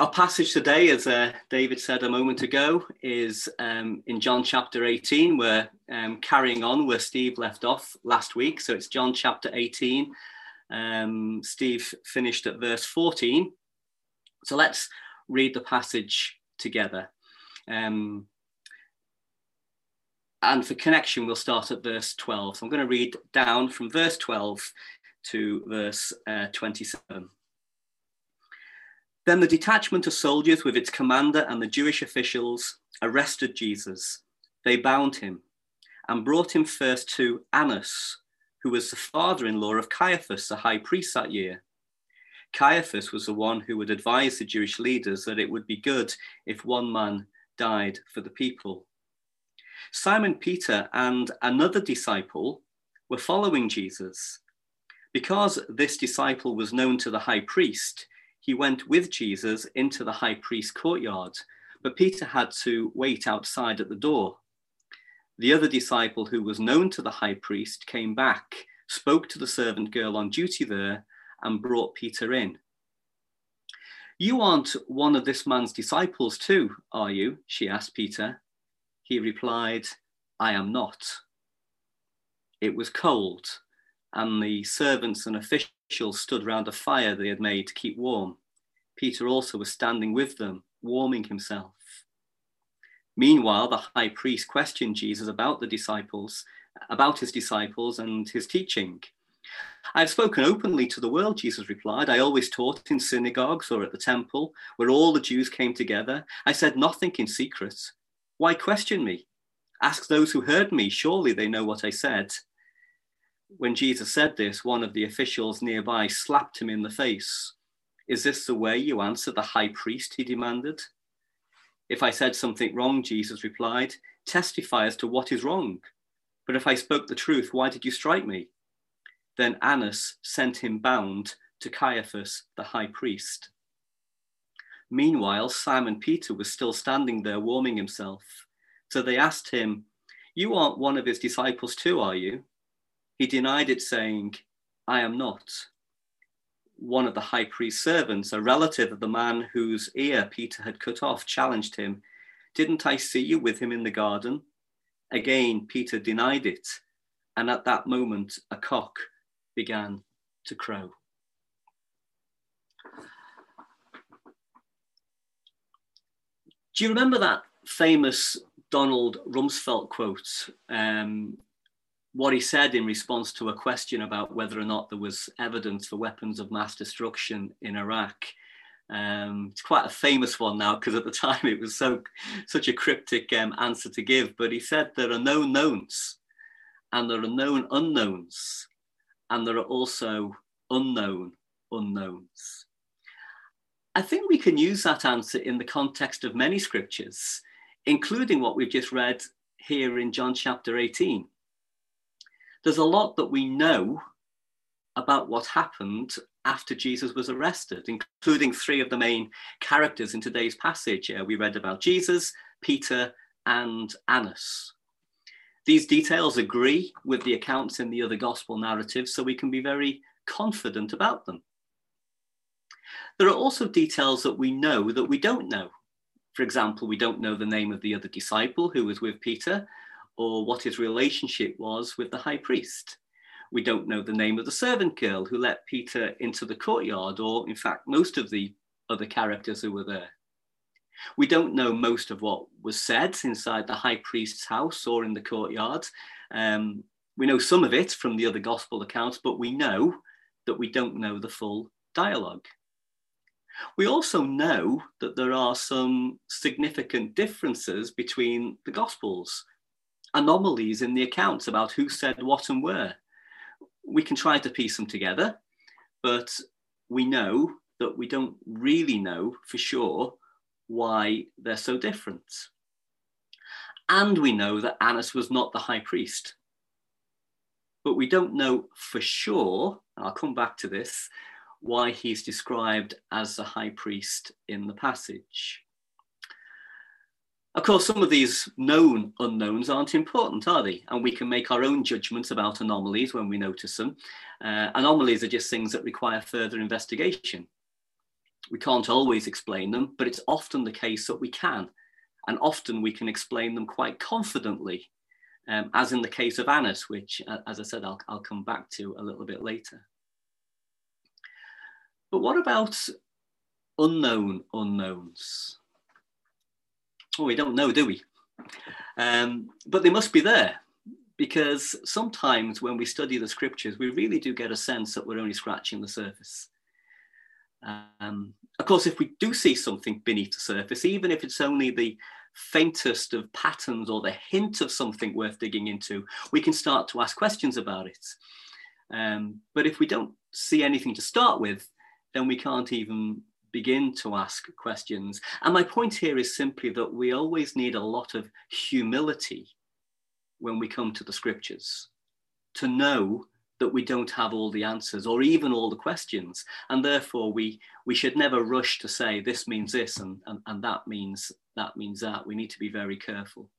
Our passage today, as uh, David said a moment ago, is um, in John chapter 18. We're um, carrying on where Steve left off last week. So it's John chapter 18. Um, Steve finished at verse 14. So let's read the passage together. Um, and for connection, we'll start at verse 12. So I'm going to read down from verse 12 to verse uh, 27. Then the detachment of soldiers with its commander and the Jewish officials arrested Jesus. They bound him and brought him first to Annas, who was the father in law of Caiaphas, the high priest that year. Caiaphas was the one who would advise the Jewish leaders that it would be good if one man died for the people. Simon Peter and another disciple were following Jesus. Because this disciple was known to the high priest, he went with Jesus into the high priest's courtyard, but Peter had to wait outside at the door. The other disciple, who was known to the high priest, came back, spoke to the servant girl on duty there, and brought Peter in. You aren't one of this man's disciples, too, are you? she asked Peter. He replied, I am not. It was cold, and the servants and officials stood round a fire they had made to keep warm. Peter also was standing with them, warming himself. Meanwhile, the high priest questioned Jesus about the disciples, about his disciples and his teaching. I've spoken openly to the world, Jesus replied. I always taught in synagogues or at the temple where all the Jews came together. I said nothing in secret. Why question me? Ask those who heard me. Surely they know what I said. When Jesus said this, one of the officials nearby slapped him in the face. Is this the way you answer the high priest? He demanded. If I said something wrong, Jesus replied, testify as to what is wrong. But if I spoke the truth, why did you strike me? Then Annas sent him bound to Caiaphas, the high priest. Meanwhile, Simon Peter was still standing there warming himself. So they asked him, You aren't one of his disciples too, are you? He denied it, saying, I am not. One of the high priest's servants, a relative of the man whose ear Peter had cut off, challenged him, Didn't I see you with him in the garden? Again, Peter denied it, and at that moment, a cock began to crow. Do you remember that famous Donald Rumsfeld quote um, what he said in response to a question about whether or not there was evidence for weapons of mass destruction in Iraq. Um, it's quite a famous one now because at the time it was so such a cryptic um, answer to give. But he said there are known knowns, and there are known unknowns, and there are also unknown unknowns. I think we can use that answer in the context of many scriptures, including what we've just read here in John chapter 18 there's a lot that we know about what happened after Jesus was arrested, including three of the main characters in today's passage. Uh, we read about Jesus, Peter, and Annas. These details agree with the accounts in the other gospel narratives, so we can be very confident about them. There are also details that we know that we don't know. For example, we don't know the name of the other disciple who was with Peter, or what his relationship was with the high priest. We don't know the name of the servant girl who let Peter into the courtyard, or in fact, most of the other characters who were there. We don't know most of what was said inside the high priest's house or in the courtyard. Um, we know some of it from the other gospel accounts, but we know that we don't know the full dialogue. We also know that there are some significant differences between the gospels anomalies in the accounts about who said what and where. We can try to piece them together, but we know that we don't really know for sure why they're so different. And we know that Annas was not the high priest. But we don't know for sure, and I'll come back to this, why he's described as the high priest in the passage. Of course, some of these known unknowns aren't important, are they? And we can make our own judgments about anomalies when we notice them. Uh, anomalies are just things that require further investigation. We can't always explain them, but it's often the case that we can. And often we can explain them quite confidently, um, as in the case of Annas, which, uh, as I said, I'll, I'll come back to a little bit later. But what about unknown unknowns? Oh, we don't know, do we? Um, but they must be there because sometimes when we study the scriptures, we really do get a sense that we're only scratching the surface. Um, of course, if we do see something beneath the surface, even if it's only the faintest of patterns or the hint of something worth digging into, we can start to ask questions about it. Um, but if we don't see anything to start with, then we can't even begin to ask questions. And my point here is simply that we always need a lot of humility when we come to the scriptures to know that we don't have all the answers or even all the questions. And therefore we, we should never rush to say this means this and, and, and that means that means that. We need to be very careful.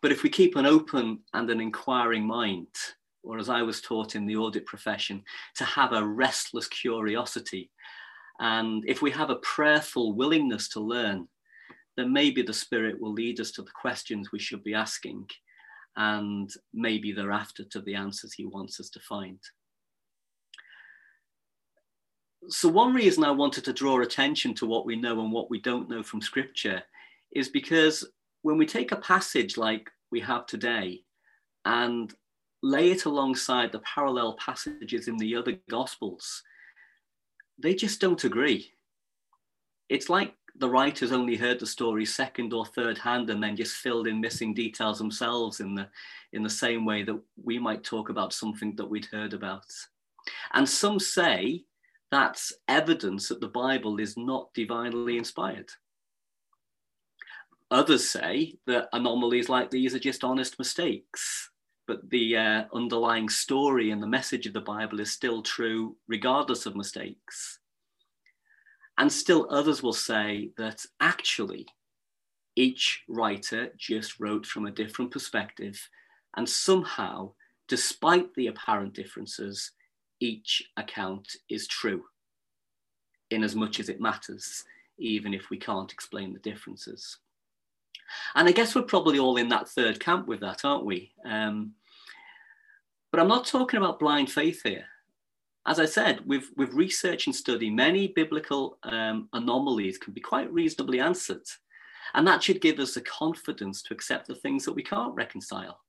But if we keep an open and an inquiring mind, or as I was taught in the audit profession, to have a restless curiosity. And if we have a prayerful willingness to learn, then maybe the Spirit will lead us to the questions we should be asking and maybe thereafter to the answers He wants us to find. So, one reason I wanted to draw attention to what we know and what we don't know from Scripture is because when we take a passage like we have today and lay it alongside the parallel passages in the other Gospels, they just don't agree. It's like the writers only heard the story second or third hand and then just filled in missing details themselves in the in the same way that we might talk about something that we'd heard about. And some say that's evidence that the Bible is not divinely inspired. Others say that anomalies like these are just honest mistakes but the uh, underlying story and the message of the Bible is still true, regardless of mistakes. And still, others will say that actually, each writer just wrote from a different perspective, and somehow, despite the apparent differences, each account is true, in as much as it matters, even if we can't explain the differences. And I guess we're probably all in that third camp with that, aren't we? Um, but I'm not talking about blind faith here. As I said, with, with research and study, many biblical um, anomalies can be quite reasonably answered. And that should give us the confidence to accept the things that we can't reconcile.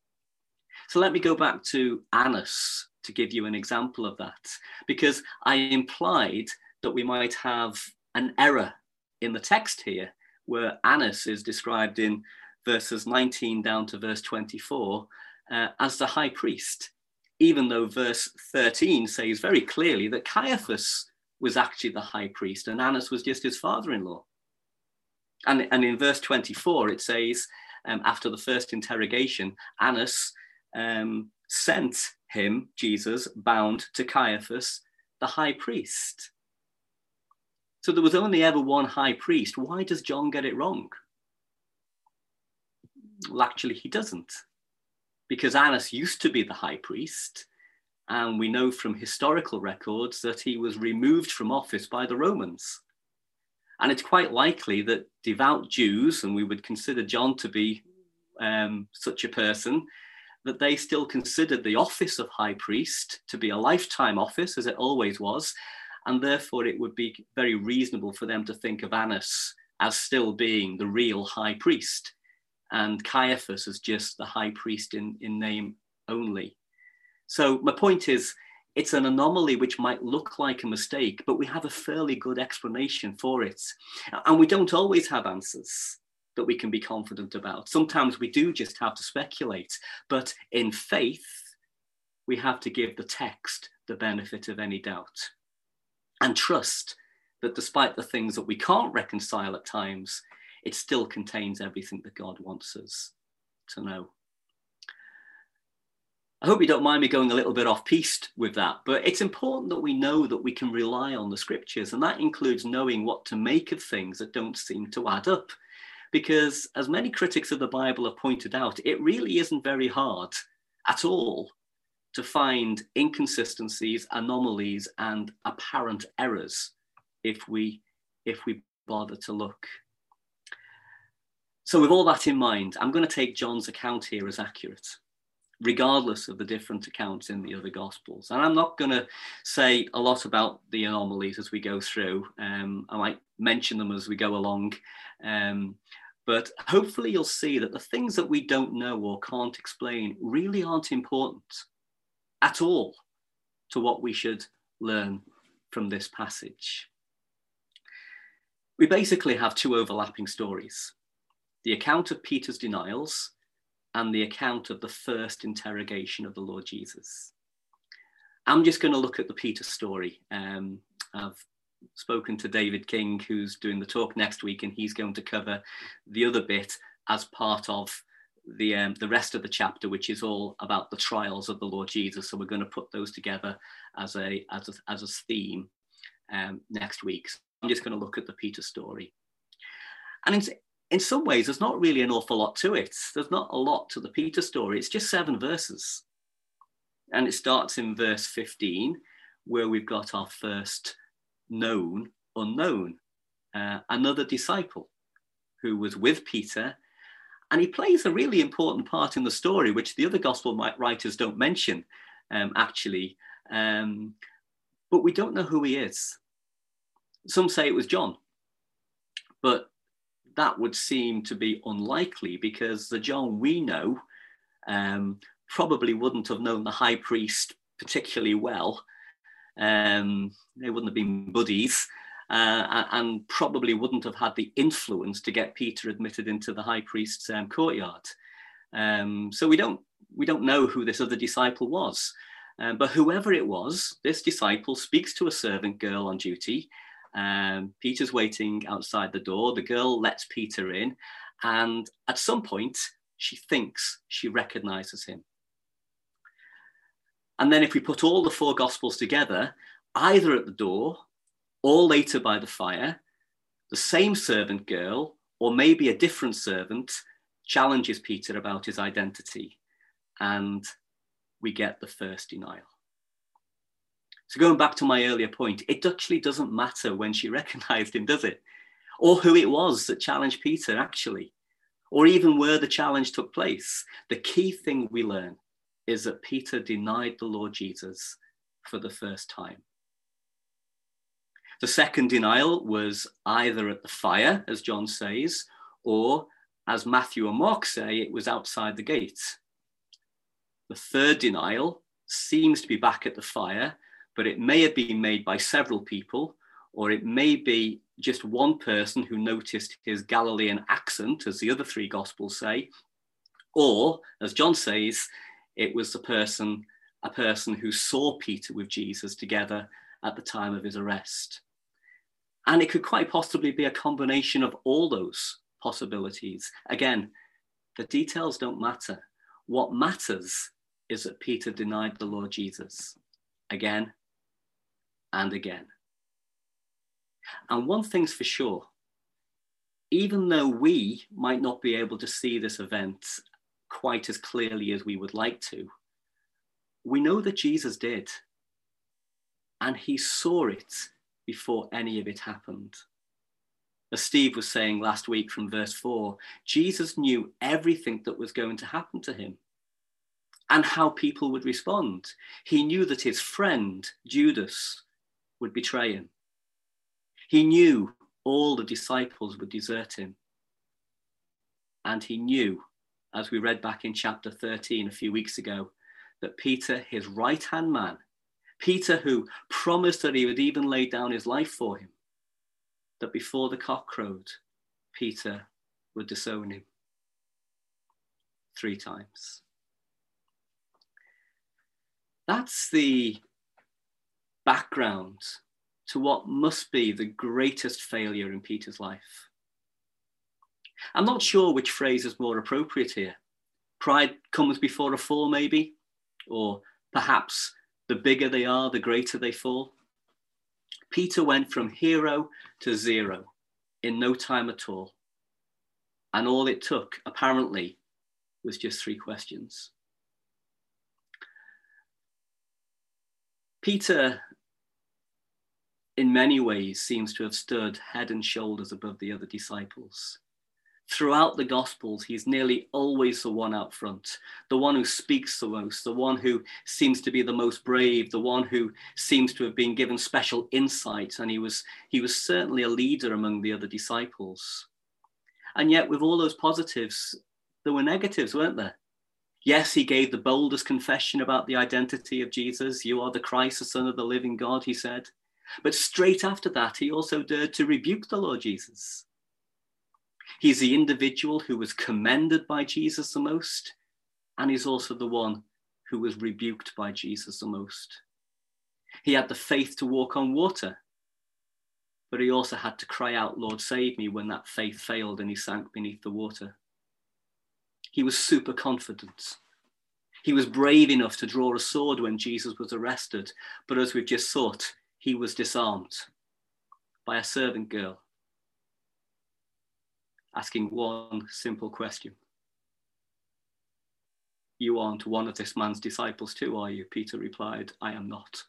So let me go back to Annas to give you an example of that, because I implied that we might have an error in the text here where Annas is described in verses 19 down to verse 24 uh, as the high priest, even though verse 13 says very clearly that Caiaphas was actually the high priest and Annas was just his father in law. And, and in verse 24, it says, um, after the first interrogation, Annas um, sent him, Jesus, bound to Caiaphas, the high priest. So there was only ever one high priest. Why does John get it wrong? Well, actually, he doesn't. Because Annas used to be the high priest, and we know from historical records that he was removed from office by the Romans. And it's quite likely that devout Jews, and we would consider John to be um, such a person, that they still considered the office of high priest to be a lifetime office, as it always was, and therefore it would be very reasonable for them to think of Annas as still being the real high priest and Caiaphas as just the high priest in, in name only. So my point is, it's an anomaly which might look like a mistake, but we have a fairly good explanation for it. And we don't always have answers that we can be confident about. Sometimes we do just have to speculate, but in faith, we have to give the text the benefit of any doubt and trust that despite the things that we can't reconcile at times, it still contains everything that God wants us to know. I hope you don't mind me going a little bit off piste with that, but it's important that we know that we can rely on the scriptures, and that includes knowing what to make of things that don't seem to add up. Because, as many critics of the Bible have pointed out, it really isn't very hard at all to find inconsistencies, anomalies, and apparent errors if we if we bother to look. So with all that in mind, I'm going to take John's account here as accurate, regardless of the different accounts in the other gospels. And I'm not going to say a lot about the anomalies as we go through. Um, I might mention them as we go along. Um, but hopefully you'll see that the things that we don't know or can't explain really aren't important at all to what we should learn from this passage. We basically have two overlapping stories the account of Peter's denials and the account of the first interrogation of the Lord Jesus. I'm just going to look at the Peter story. Um, I've spoken to David King, who's doing the talk next week, and he's going to cover the other bit as part of the um, the rest of the chapter, which is all about the trials of the Lord Jesus. So we're going to put those together as a as a, as a theme um, next week. So I'm just going to look at the Peter story, and in, in some ways, there's not really an awful lot to it. There's not a lot to the Peter story. It's just seven verses, and it starts in verse 15, where we've got our first known unknown, uh, another disciple who was with Peter. And he plays a really important part in the story, which the other gospel writers don't mention, um, actually. Um, but we don't know who he is. Some say it was John, but that would seem to be unlikely because the John we know um, probably wouldn't have known the high priest particularly well um, they wouldn't have been buddies. Uh, and probably wouldn't have had the influence to get Peter admitted into the high priest's um, courtyard. Um, so we don't we don't know who this other disciple was, um, but whoever it was, this disciple speaks to a servant girl on duty. Um, Peter's waiting outside the door. The girl lets Peter in, and at some point, she thinks she recognizes him. And then if we put all the four gospels together, either at the door or later by the fire, the same servant girl, or maybe a different servant, challenges Peter about his identity. And we get the first denial. So, going back to my earlier point, it actually doesn't matter when she recognized him, does it? Or who it was that challenged Peter, actually, or even where the challenge took place. The key thing we learn is that Peter denied the Lord Jesus for the first time. The second denial was either at the fire, as John says, or as Matthew and Mark say, it was outside the gate. The third denial seems to be back at the fire, but it may have been made by several people, or it may be just one person who noticed his Galilean accent, as the other three Gospels say, or, as John says, it was a person, a person who saw Peter with Jesus together at the time of his arrest. And it could quite possibly be a combination of all those possibilities. Again, the details don't matter. What matters is that Peter denied the Lord Jesus again and again. And one thing's for sure even though we might not be able to see this event quite as clearly as we would like to, we know that Jesus did. And he saw it before any of it happened. As Steve was saying last week from verse 4, Jesus knew everything that was going to happen to him and how people would respond. He knew that his friend, Judas, would betray him. He knew all the disciples would desert him. And he knew as we read back in chapter 13 a few weeks ago, that Peter, his right hand man, Peter, who promised that he would even lay down his life for him, that before the cock crowed, Peter would disown him three times. That's the background to what must be the greatest failure in Peter's life. I'm not sure which phrase is more appropriate here. Pride comes before a fall, maybe, or perhaps the bigger they are, the greater they fall. Peter went from hero to zero in no time at all. And all it took, apparently, was just three questions. Peter in many ways seems to have stood head and shoulders above the other disciples. Throughout the Gospels, he's nearly always the one out front, the one who speaks the most, the one who seems to be the most brave, the one who seems to have been given special insight. And he was, he was certainly a leader among the other disciples. And yet, with all those positives, there were negatives, weren't there? Yes, he gave the boldest confession about the identity of Jesus. You are the Christ, the Son of the living God, he said. But straight after that, he also dared to rebuke the Lord Jesus. He's the individual who was commended by Jesus the most, and he's also the one who was rebuked by Jesus the most. He had the faith to walk on water, but he also had to cry out, Lord, save me, when that faith failed and he sank beneath the water. He was super confident. He was brave enough to draw a sword when Jesus was arrested, but as we've just thought, he was disarmed by a servant girl asking one simple question. You aren't one of this man's disciples too, are you? Peter replied, I am not.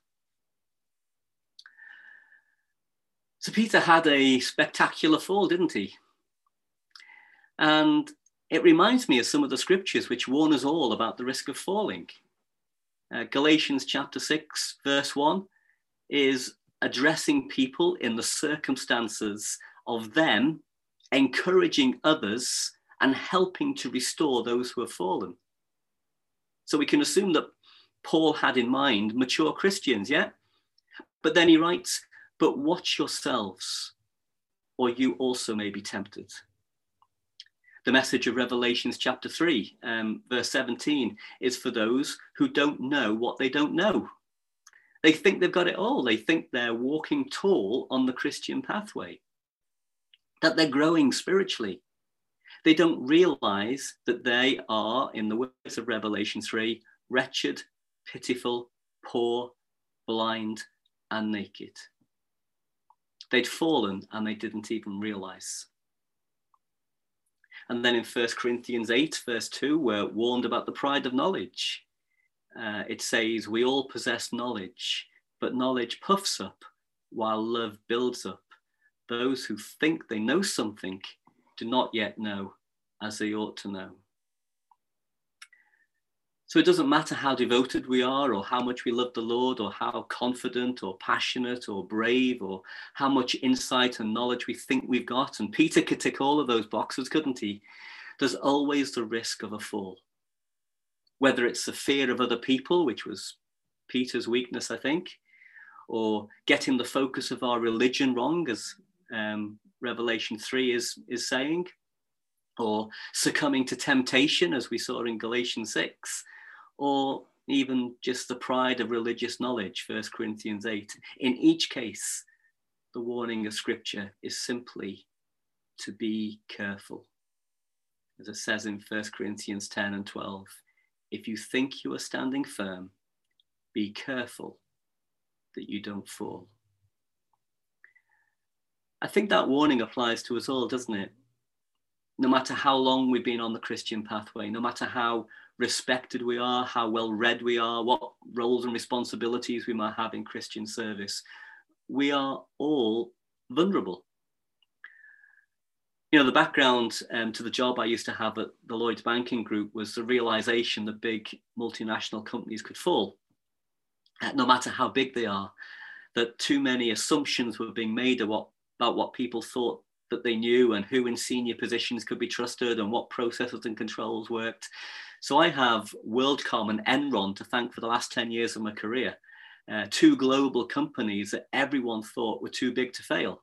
So Peter had a spectacular fall, didn't he? And it reminds me of some of the scriptures which warn us all about the risk of falling. Uh, Galatians chapter 6, verse 1 is addressing people in the circumstances of them encouraging others and helping to restore those who have fallen. So we can assume that Paul had in mind mature Christians, yeah? But then he writes, But watch yourselves, or you also may be tempted. The message of Revelations chapter 3, um, verse 17, is for those who don't know what they don't know. They think they've got it all. They think they're walking tall on the Christian pathway that they're growing spiritually. They don't realize that they are, in the words of Revelation 3, wretched, pitiful, poor, blind, and naked. They'd fallen and they didn't even realize. And then in 1 Corinthians 8, verse 2, we're warned about the pride of knowledge. Uh, it says, We all possess knowledge, but knowledge puffs up while love builds up those who think they know something do not yet know as they ought to know. So it doesn't matter how devoted we are, or how much we love the Lord, or how confident, or passionate, or brave, or how much insight and knowledge we think we've got. And Peter could tick all of those boxes, couldn't he? There's always the risk of a fall. Whether it's the fear of other people, which was Peter's weakness, I think, or getting the focus of our religion wrong, as um, Revelation 3 is, is saying, or succumbing to temptation, as we saw in Galatians 6, or even just the pride of religious knowledge, 1 Corinthians 8. In each case, the warning of Scripture is simply to be careful. As it says in 1 Corinthians 10 and 12, if you think you are standing firm, be careful that you don't fall. I think that warning applies to us all, doesn't it? No matter how long we've been on the Christian pathway, no matter how respected we are, how well read we are, what roles and responsibilities we might have in Christian service, we are all vulnerable. You know, the background um, to the job I used to have at the Lloyds Banking Group was the realization that big multinational companies could fall, uh, no matter how big they are, that too many assumptions were being made of what about what people thought that they knew and who in senior positions could be trusted and what processes and controls worked. So I have WorldCom and Enron to thank for the last 10 years of my career. Uh, two global companies that everyone thought were too big to fail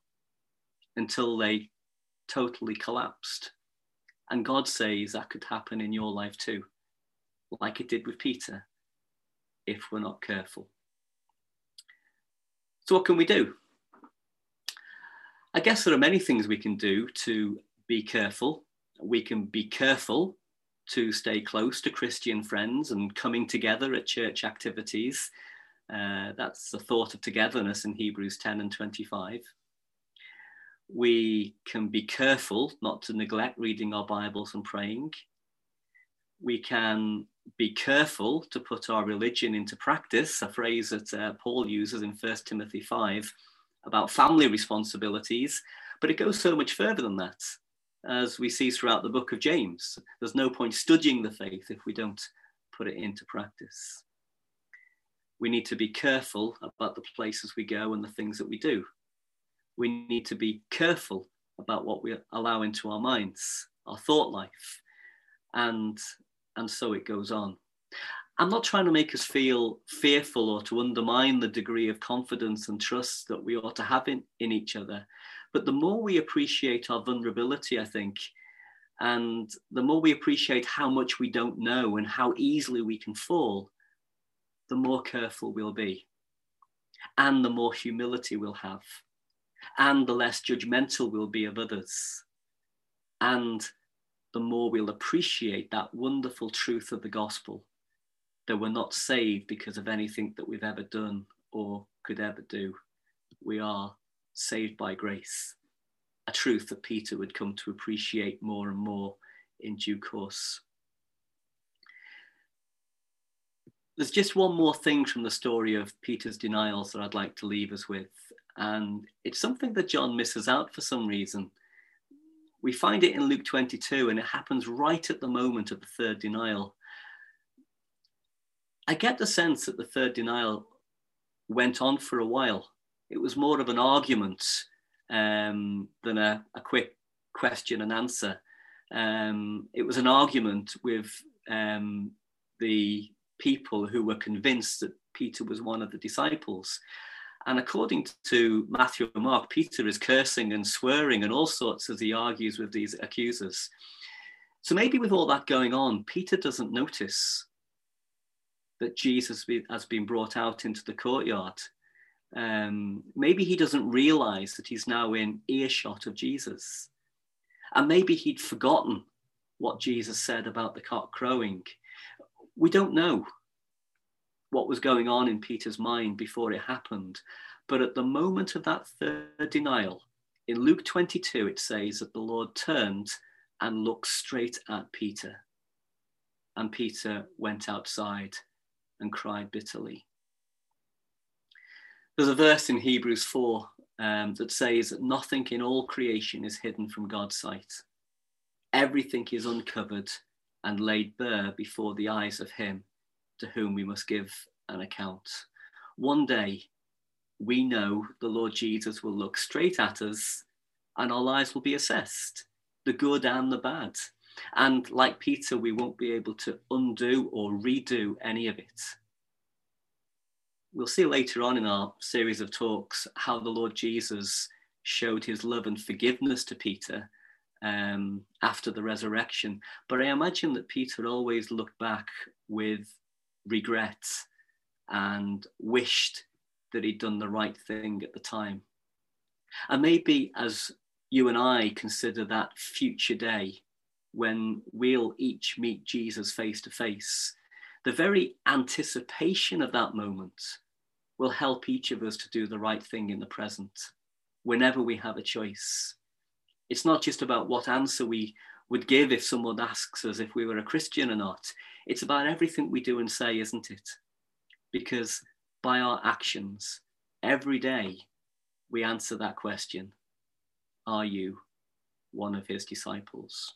until they totally collapsed. And God says that could happen in your life too, like it did with Peter, if we're not careful. So, what can we do? I guess there are many things we can do to be careful. We can be careful to stay close to Christian friends and coming together at church activities. Uh, that's the thought of togetherness in Hebrews 10 and 25. We can be careful not to neglect reading our Bibles and praying. We can be careful to put our religion into practice, a phrase that uh, Paul uses in 1 Timothy 5 about family responsibilities, but it goes so much further than that, as we see throughout the book of James. There's no point studying the faith if we don't put it into practice. We need to be careful about the places we go and the things that we do. We need to be careful about what we allow into our minds, our thought life, and, and so it goes on. I'm not trying to make us feel fearful or to undermine the degree of confidence and trust that we ought to have in, in each other. But the more we appreciate our vulnerability, I think, and the more we appreciate how much we don't know and how easily we can fall, the more careful we'll be, and the more humility we'll have, and the less judgmental we'll be of others, and the more we'll appreciate that wonderful truth of the gospel that we're not saved because of anything that we've ever done or could ever do. We are saved by grace, a truth that Peter would come to appreciate more and more in due course. There's just one more thing from the story of Peter's denials that I'd like to leave us with, and it's something that John misses out for some reason. We find it in Luke 22, and it happens right at the moment of the third denial. I get the sense that the third denial went on for a while. It was more of an argument um, than a, a, quick question and answer. Um, it was an argument with um, the people who were convinced that Peter was one of the disciples. And according to Matthew and Mark, Peter is cursing and swearing and all sorts as he argues with these accusers. So maybe with all that going on, Peter doesn't notice that Jesus has been brought out into the courtyard. Um, maybe he doesn't realize that he's now in earshot of Jesus. And maybe he'd forgotten what Jesus said about the cock crowing. We don't know what was going on in Peter's mind before it happened. But at the moment of that third denial, in Luke 22, it says that the Lord turned and looked straight at Peter. And Peter went outside and cried bitterly. There's a verse in Hebrews 4 um, that says that nothing in all creation is hidden from God's sight. Everything is uncovered and laid bare before the eyes of Him to whom we must give an account. One day, we know the Lord Jesus will look straight at us and our lives will be assessed, the good and the bad. And like Peter, we won't be able to undo or redo any of it. We'll see later on in our series of talks how the Lord Jesus showed his love and forgiveness to Peter um, after the resurrection. But I imagine that Peter always looked back with regret and wished that he'd done the right thing at the time. And maybe as you and I consider that future day when we'll each meet Jesus face to face, the very anticipation of that moment will help each of us to do the right thing in the present whenever we have a choice. It's not just about what answer we would give if someone asks us if we were a Christian or not. It's about everything we do and say, isn't it? Because by our actions, every day, we answer that question Are you one of his disciples?